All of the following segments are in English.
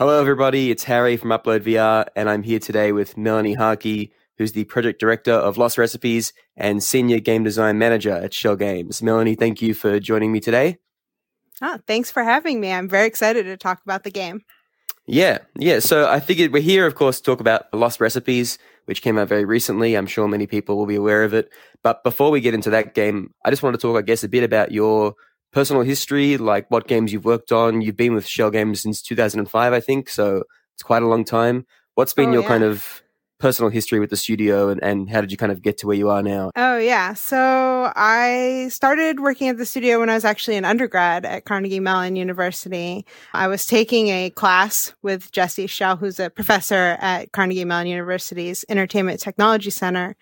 Hello, everybody. It's Harry from Upload VR, and I'm here today with Melanie Harkey, who's the project director of Lost Recipes and senior game design manager at Schell Games. Melanie, thank you for joining me today. Oh, thanks for having me. I'm very excited to talk about the game. Yeah, yeah. So I figured we're here, of course, to talk about Lost Recipes, which came out very recently. I'm sure many people will be aware of it. But before we get into that game, I just wanted to talk, I guess, a bit about your personal history, like what games you've worked on. You've been with Schell Games since 2005, I think, so it's quite a long time. What's been oh, your yeah. kind of personal history with the studio and, and how did you kind of get to where you are now? Oh, yeah. So I started working at the studio when I was actually an undergrad at Carnegie Mellon University. I was taking a class with Jesse Schell, who's a professor at Carnegie Mellon University's Entertainment Technology Center.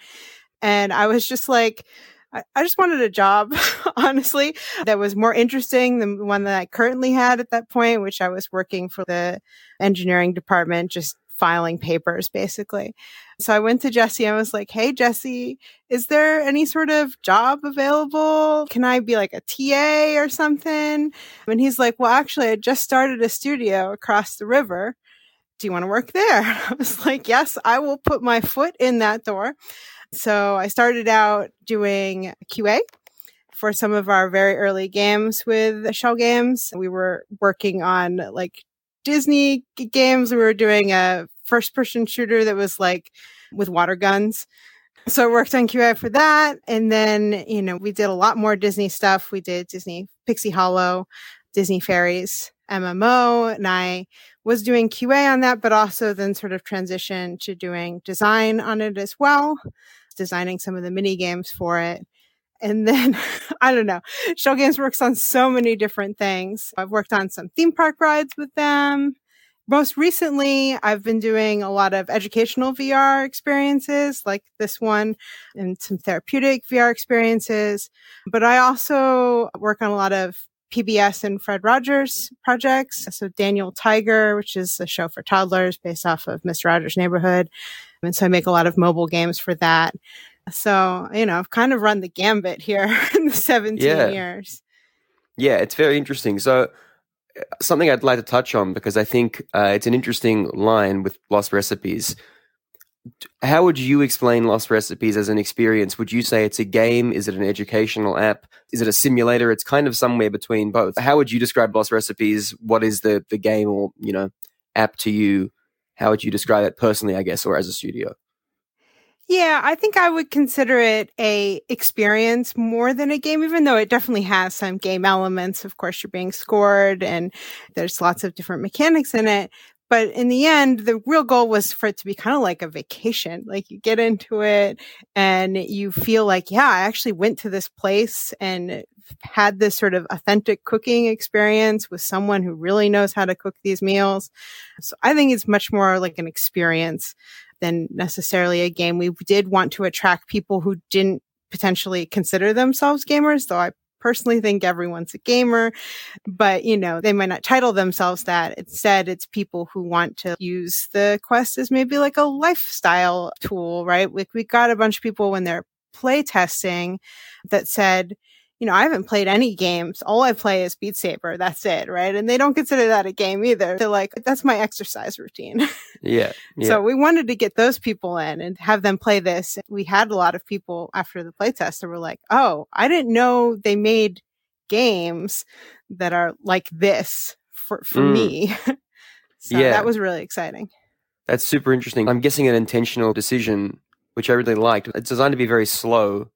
And I was just like, I, just wanted a job, honestly, that was more interesting than the one that I currently had at that point, which I was working for the engineering department, just filing papers basically. So I went to Jesse. I was like, Hey, Jesse, is there any sort of job available? Can I be like a TA or something? And he's like, Well, actually, I just started a studio across the river. Do you want to work there? I was like, Yes, I will put my foot in that door. So I started out doing QA for some of our very early games with Schell Games. We were working on like Disney games. We were doing a first person shooter that was like with water guns. So I worked on QA for that. And then, you know, we did a lot more Disney stuff. We did Disney Pixie Hollow, Disney Fairies, MMO, and I was doing QA on that, but also then sort of transitioned to doing design on it as well designing some of the mini games for it. And then I don't know, Schell Games works on so many different things. I've worked on some theme park rides with them. Most recently, I've been doing a lot of educational VR experiences like this one and some therapeutic VR experiences. But I also work on a lot of PBS and Fred Rogers projects. So Daniel Tiger, which is a show for toddlers based off of Mr. Rogers' Neighborhood. And so I make a lot of mobile games for that. So, you know, I've kind of run the gambit here in the 17 yeah. years. Yeah, it's very interesting. So, uh, something I'd like to touch on because I think uh, it's an interesting line with Lost Recipes. How would you explain Lost Recipes as an experience? Would you say it's a game? Is it an educational app? Is it a simulator? It's kind of somewhere between both. How would you describe Lost Recipes? What is the the game or you know app to you? How would you describe it personally, I guess, or as a studio? Yeah, I think I would consider it a experience more than a game, even though it definitely has some game elements. Of course, you're being scored and there's lots of different mechanics in it. But in the end, the real goal was for it to be kind of like a vacation. Like you get into it and you feel like, yeah, I actually went to this place and had this sort of authentic cooking experience with someone who really knows how to cook these meals. So I think it's much more like an experience than necessarily a game. We did want to attract people who didn't potentially consider themselves gamers, though I personally think everyone's a gamer, but you know, they might not title themselves that. Instead, it's people who want to use the quest as maybe like a lifestyle tool, right? Like we got a bunch of people when they're play testing that said, you know, I haven't played any games. All I play is Beat Saber. That's it, right? And they don't consider that a game either. They're like, that's my exercise routine. Yeah, yeah. So we wanted to get those people in and have them play this. We had a lot of people after the playtest that were like, oh, I didn't know they made games that are like this for, for mm. me. so yeah. that was really exciting. That's super interesting. I'm guessing an intentional decision, which I really liked. It's designed to be very slow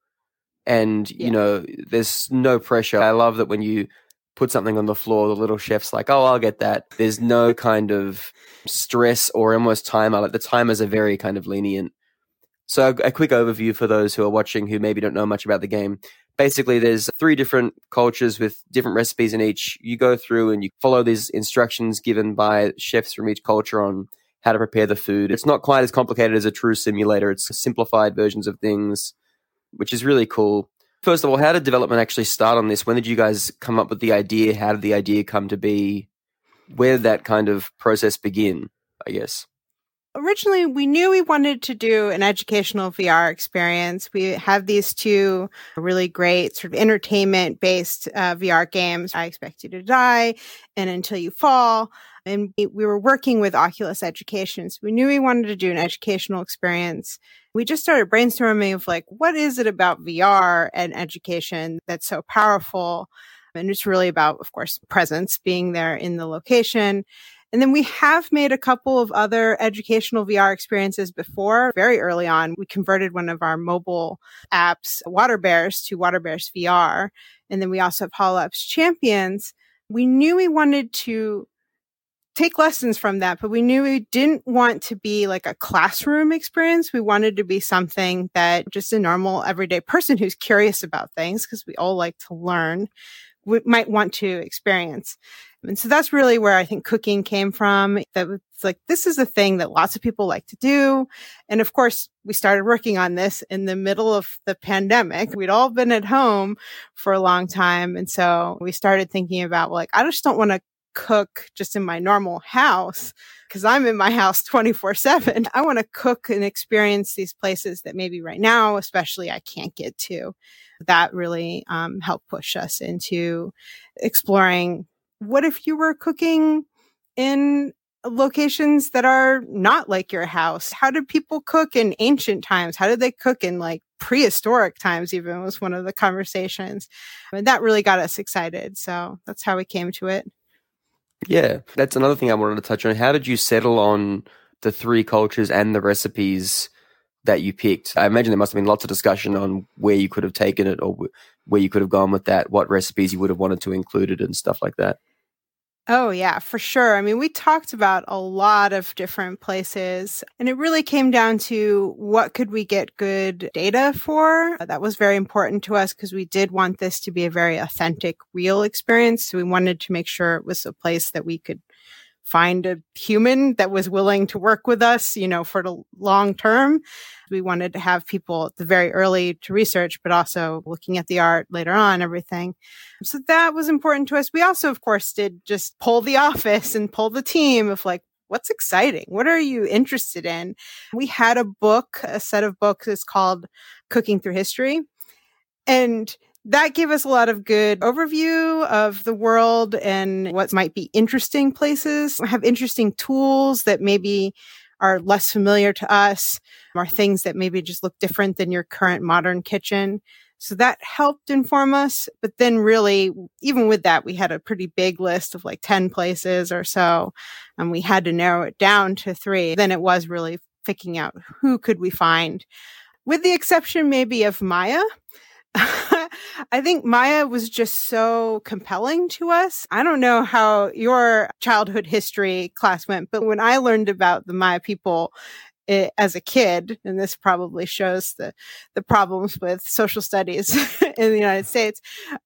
and yeah. you know there's no pressure. I love that when you put something on the floor the little chef's like oh i'll get that. There's no kind of stress or almost timer. Like the timers are very kind of lenient. So a quick overview for those who are watching who maybe don't know much about the game. Basically there's three different cultures with different recipes in each. You go through and you follow these instructions given by chefs from each culture on how to prepare the food. It's not quite as complicated as a true simulator. It's simplified versions of things which is really cool. First of all, how did development actually start on this? When did you guys come up with the idea? How did the idea come to be? Where did that kind of process begin, I guess? Originally, we knew we wanted to do an educational VR experience. We have these two really great sort of entertainment based uh, VR games. I Expect You to Die and Until You Fall. And we were working with Oculus Education. So we knew we wanted to do an educational experience. We just started brainstorming of like, what is it about VR and education that's so powerful? And it's really about, of course, presence, being there in the location. And then we have made a couple of other educational VR experiences before. Very early on, we converted one of our mobile apps, Water Bears, to Water Bears VR. And then we also have HoloLabs Champions. We knew we wanted to take lessons from that, but we knew we didn't want to be like a classroom experience. We wanted to be something that just a normal everyday person who's curious about things, because we all like to learn, we might want to experience. And so that's really where I think cooking came from. That it's like, this is a thing that lots of people like to do. And of course, we started working on this in the middle of the pandemic. We'd all been at home for a long time. And so we started thinking about like, I just don't want to cook just in my normal house because I'm in my house 24 seven. I want to cook and experience these places that maybe right now, especially I can't get to. That really um, helped push us into exploring what if you were cooking in locations that are not like your house? How did people cook in ancient times? How did they cook in like prehistoric times even was one of the conversations. And that really got us excited. So that's how we came to it. Yeah, that's another thing I wanted to touch on. How did you settle on the three cultures and the recipes that you picked? I imagine there must have been lots of discussion on where you could have taken it or where you could have gone with that, what recipes you would have wanted to include it and stuff like that. Oh, yeah, for sure. I mean, we talked about a lot of different places and it really came down to what could we get good data for? That was very important to us because we did want this to be a very authentic, real experience. So we wanted to make sure it was a place that we could find a human that was willing to work with us, you know, for the long term. We wanted to have people at the very early to research, but also looking at the art later on, everything. So that was important to us. We also, of course, did just pull the office and pull the team of like, what's exciting? What are you interested in? We had a book, a set of books. It's called Cooking Through History. And that gave us a lot of good overview of the world and what might be interesting places, have interesting tools that maybe are less familiar to us, or things that maybe just look different than your current modern kitchen. So that helped inform us. But then really, even with that, we had a pretty big list of like 10 places or so, and we had to narrow it down to three. Then it was really picking out who could we find with the exception maybe of Maya. I think Maya was just so compelling to us. I don't know how your childhood history class went, but when I learned about the Maya people it, eh, as a kid, and this probably shows the the problems with social studies in the United States,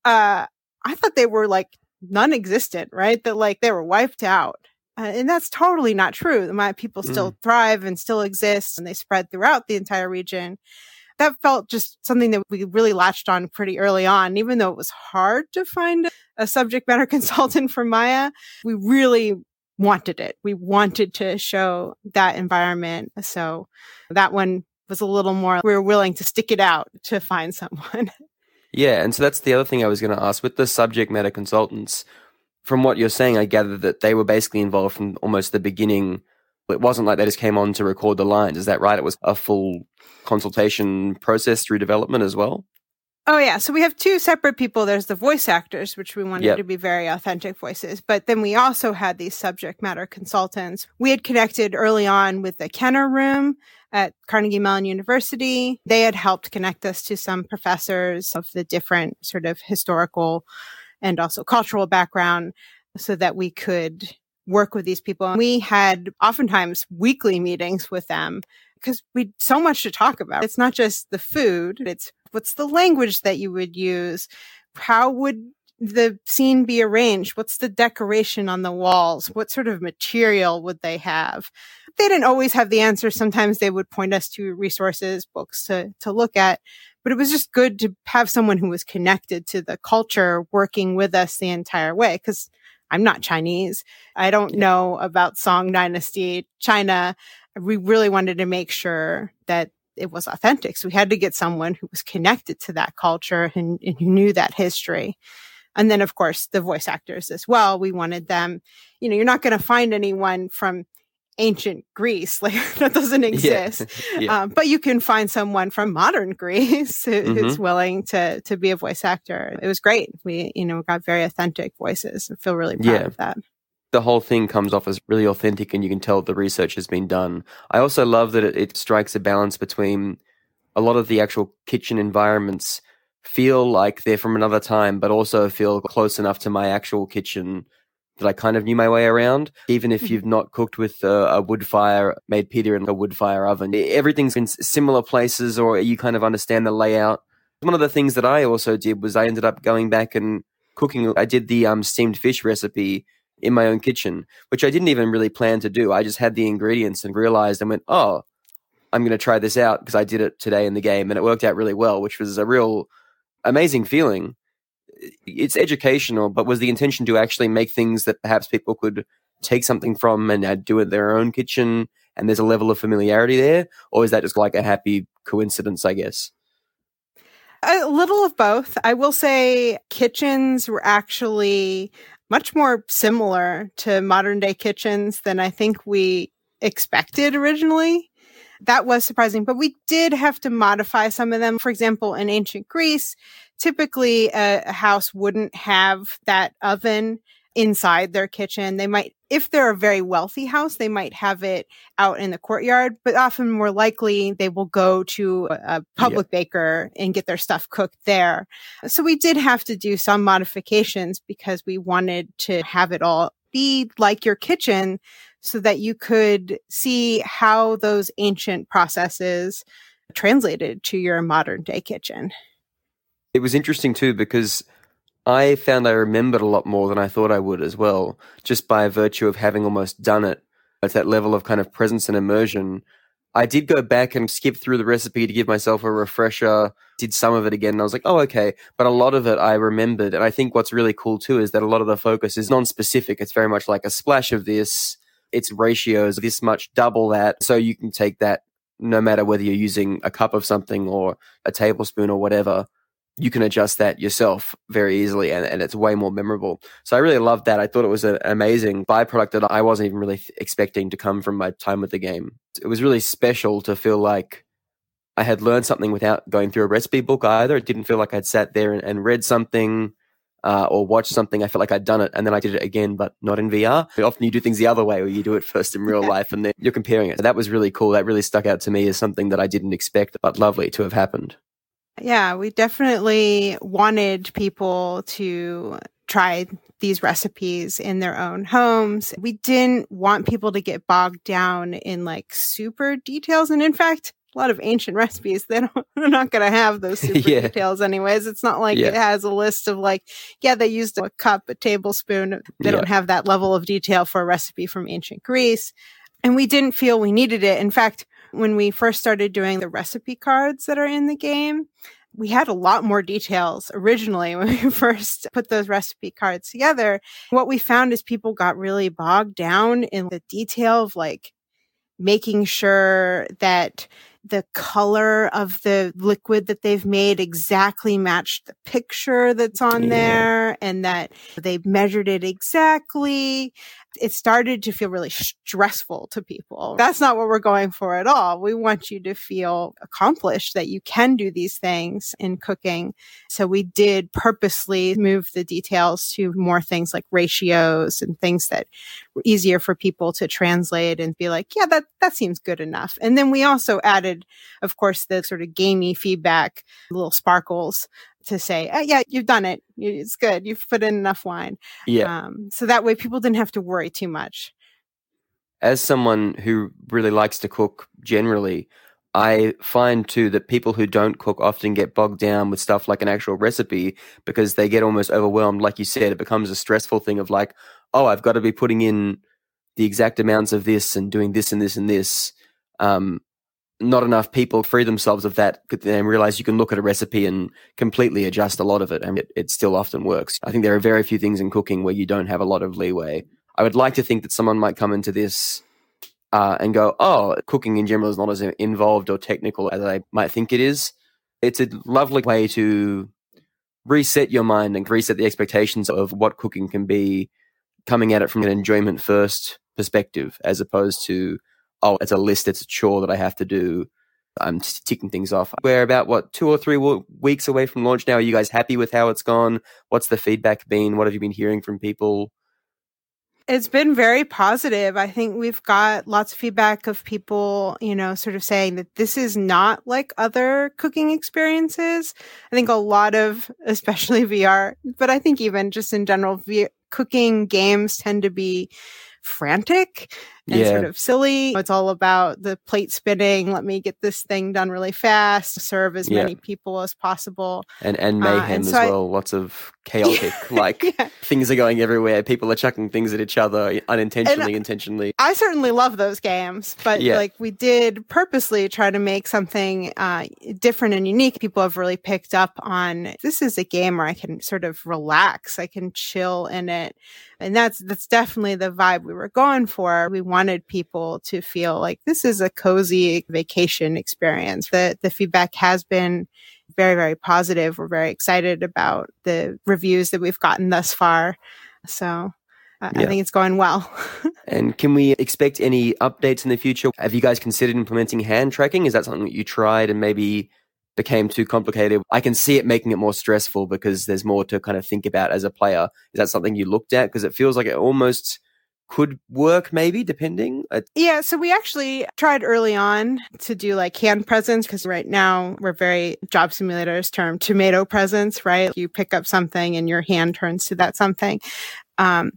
uh, I thought they were like non-existent, right? That like they were wiped out. Uh, and that's totally not true. The Maya people still mm. thrive and still exist, and they spread throughout the entire region that felt just something that we really latched on pretty early on. Even though it was hard to find a subject matter consultant for Maya, we really wanted it. We wanted to show that environment. So that one was a little more, we were willing to stick it out to find someone. Yeah. And so that's the other thing I was going to ask with the subject matter consultants. From what you're saying, I gather that they were basically involved from almost the beginning. It wasn't like they just came on to record the lines. Is that right? It was a full consultation process through development as well? Oh yeah, so we have two separate people. There's the voice actors, which we wanted yep. to be very authentic voices, but then we also had these subject matter consultants. We had connected early on with the Kenner Room at Carnegie Mellon University. They had helped connect us to some professors of the different sort of historical and also cultural background so that we could work with these people. And we had oftentimes weekly meetings with them because we so much to talk about. It's not just the food. It's what's the language that you would use? How would the scene be arranged? What's the decoration on the walls? What sort of material would they have? They didn't always have the answer. Sometimes they would point us to resources, books to, to look at, but it was just good to have someone who was connected to the culture working with us the entire way. Cause I'm not Chinese. I don't know about Song Dynasty, China we really wanted to make sure that it was authentic. So we had to get someone who was connected to that culture and, and who knew that history. And then, of course, the voice actors as well. We wanted them, you know, you're not going to find anyone from ancient Greece. Like that doesn't exist. Yeah. yeah. Um, but you can find someone from modern Greece who, mm-hmm. who's willing to to be a voice actor. It was great. We, you know, got very authentic voices. I feel really proud yeah. of that. The whole thing comes off as really authentic, and you can tell the research has been done. I also love that it, it strikes a balance between a lot of the actual kitchen environments feel like they're from another time, but also feel close enough to my actual kitchen that I kind of knew my way around. Even if hmm. you've not cooked with a, a wood fire, made pita in a wood fire oven, everything's in similar places or you kind of understand the layout. One of the things that I also did was I ended up going back and cooking. I did the um, steamed fish recipe in my own kitchen, which I didn't even really plan to do. I just had the ingredients and realized and went, oh, I'm going to try this out because I did it today in the game and it worked out really well, which was a real amazing feeling it's educational, but was the intention to actually make things that perhaps people could take something from and do it their own kitchen and there's a level of familiarity there? Or is that just like a happy coincidence, I guess? A little of both. I will say kitchens were actually much more similar to modern day kitchens than I think we expected originally. That was surprising, but we did have to modify some of them. For example, in ancient Greece, typically a, a house wouldn't have that oven inside their kitchen. They might, if they're a very wealthy house, they might have it out in the courtyard, but often more likely they will go to a, public baker and get their stuff cooked there. So we did have to do some modifications because we wanted to have it all be like your kitchen so that you could see how those ancient processes translated to your modern day kitchen it was interesting too because I found I remembered a lot more than I thought I would as well, just by virtue of having almost done it at that level of kind of presence and immersion. I did go back and skip through the recipe to give myself a refresher, did some of it again, and I was like, oh, okay. But a lot of it I remembered. And I think what's really cool too is that a lot of the focus is non specific. It's very much like a splash of this, it's ratios, this much, double that. So you can take that no matter whether you're using a cup of something or a tablespoon or whatever you can adjust that yourself very easily and, and it's way more memorable. So I really loved that. I thought it was an amazing byproduct that I wasn't even really expecting to come from my time with the game. It was really special to feel like I had learned something without going through a recipe book either. It didn't feel like I'd sat there and, and read something uh, or watched something. I felt like I'd done it and then I did it again, but not in VR. Often you do things the other way where you do it first in real life and then you're comparing it. So that was really cool. That really stuck out to me as something that I didn't expect, but lovely to have happened. Yeah, we definitely wanted people to try these recipes in their own homes. We didn't want people to get bogged down in like super details. And in fact, a lot of ancient recipes, they don't, they're not going to have those super yeah. details anyways. It's not like yeah. it has a list of like, yeah, they used a cup, a tablespoon. They yeah. don't have that level of detail for a recipe from ancient Greece. And we didn't feel we needed it. In fact, when we first started doing the recipe cards that are in the game, we had a lot more details originally when we first put those recipe cards together. What we found is people got really bogged down in the detail of like making sure that the color of the liquid that they've made exactly matched the picture that's on yeah. there and that they measured it exactly it started to feel really stressful to people. That's not what we're going for at all. We want you to feel accomplished that you can do these things in cooking. So we did purposely move the details to more things like ratios and things that were easier for people to translate and be like, yeah, that, that seems good enough. And then we also added, of course, the sort of gamey feedback, little sparkles to say, oh, yeah, you've done it. It's good. You've put in enough wine. Yeah. Um, so that way people didn't have to worry too much. As someone who really likes to cook generally, I find too that people who don't cook often get bogged down with stuff like an actual recipe because they get almost overwhelmed. Like you said, it becomes a stressful thing of like, oh, I've got to be putting in the exact amounts of this and doing this and this and this. Um, not enough people free themselves of that and realize you can look at a recipe and completely adjust a lot of it and it, it still often works. I think there are very few things in cooking where you don't have a lot of leeway. I would like to think that someone might come into this uh, and go, oh, cooking in general is not as involved or technical as I might think it is. It's a lovely way to reset your mind and reset the expectations of what cooking can be coming at it from an enjoyment first perspective as opposed to oh it's a list it's a chore that i have to do. I'm ticking things off. We're about what two or three weeks away from launch now. Are you guys happy with how it's gone? What's the feedback been? What have you been hearing from people? It's been very positive. I think we've got lots of feedback of people, you know, sort of saying that this is not like other cooking experiences. I think a lot of, especially VR, but I think even just in general, v- cooking games tend to be frantic and yeah. sort of silly. It's all about the plate spinning. Let me get this thing done really fast, serve as yeah. many people as possible. And and mayhem uh, and so as well. I, Lots of chaotic, like yeah. things are going everywhere. People are chucking things at each other unintentionally, and intentionally. I certainly love those games, but like we did purposely try to make something uh, different and unique. People have really picked up on this is a game where I can sort of relax. I can chill in it. And that's that's definitely the vibe we were going for. We wanted people to feel like this is a cozy vacation experience. The the feedback has been very, very positive. We're very excited about the reviews that we've gotten thus far. So uh, yeah. I think it's going well. and can we expect any updates in the future? Have you guys considered implementing hand tracking? Is that something that you tried and maybe became too complicated? I can see it making it more stressful because there's more to kind of think about as a player. Is that something you looked at? Because it feels like it almost could work maybe depending? Yeah so we actually tried early on to do like hand presence because right now we're very Job Simulator's term tomato presence right? You pick up something and your hand turns to that something. Um,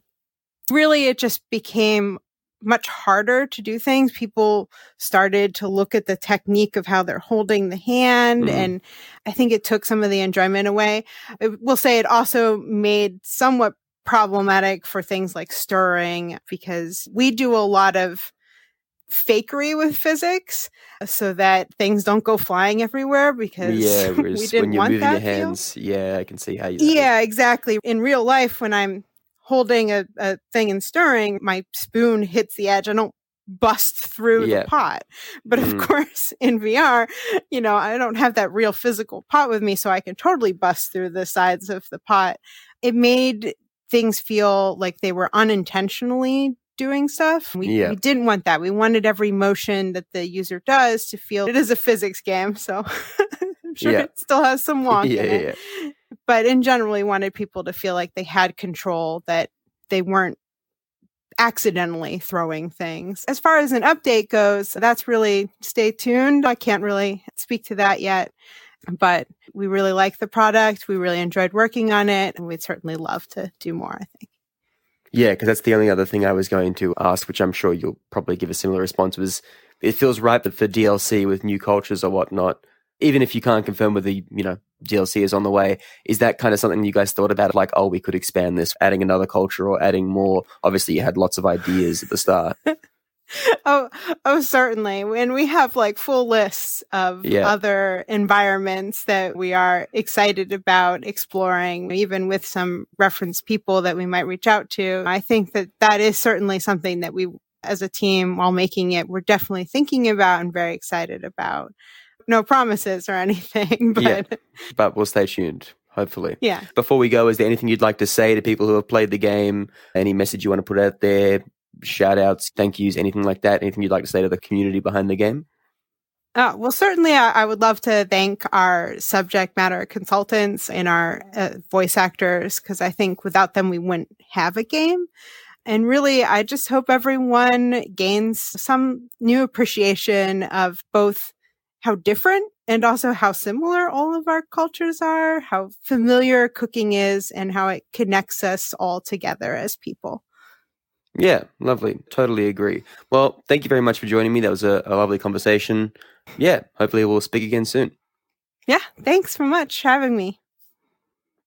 really it just became much harder to do things. People started to look at the technique of how they're holding the hand mm. and i think it took some of the enjoyment away. I will say it also made somewhat problematic for things like stirring because we do a lot of fakery with physics so that things don't go flying everywhere because yeah, we didn't when you're want moving that your hands, feel. yeah, I can see how you. Yeah, exactly. In real life, when I'm holding a, a thing and stirring, my spoon hits the edge. I don't bust through yeah. the pot. But of mm. course, in VR, you know, I don't have that real physical pot with me, so I can totally bust through the sides of the pot. It made things feel like they were unintentionally doing stuff. We, yeah. we didn't want that. We wanted every motion that the user does to feel it is a physics game. So I'm sure yeah. it still has some wonk yeah, in it. But in general, we wanted people to feel like they had control, that they weren't accidentally throwing things. As far as an update goes, that's really stay tuned. I can't really speak to that yet but we really like the product. We really enjoyed working on it, and we'd certainly love to do more, I think. Yeah, because that's the only other thing I was going to ask, which I'm sure you'll probably give a similar response, was it feels right that for DLC with new cultures or whatnot, even if you can't confirm whether, you know, DLC is on the way, is that kind of something you guys thought about? Like, oh, we could expand this, adding another culture or adding more? Obviously, you had lots of ideas at the start. oh, oh, certainly. And we have like full lists of yeah. other environments that we are excited about exploring, even with some reference people that we might reach out to. I think that that is certainly something that we, as a team, while making it, we're definitely thinking about and very excited about. No promises or anything, but yeah. but we'll stay tuned hopefully. Yeah. Before we go, is there anything you'd like to say to people who have played the game? Any message you want to put out there? Shout outs, thank yous, anything like that? Anything you'd like to say to the community behind the game? Uh, well, certainly, I, I, would love to thank our subject matter consultants and our uh, voice actors because I think without them, we wouldn't have a game. And really, I just hope everyone gains some new appreciation of both how different and also how similar all of our cultures are, how familiar cooking is, and how it connects us all together as people. Yeah, lovely. Totally agree. Well, thank you very much for joining me. That was a, a lovely conversation. Yeah, hopefully we'll speak again soon. Yeah, thanks so much for having me.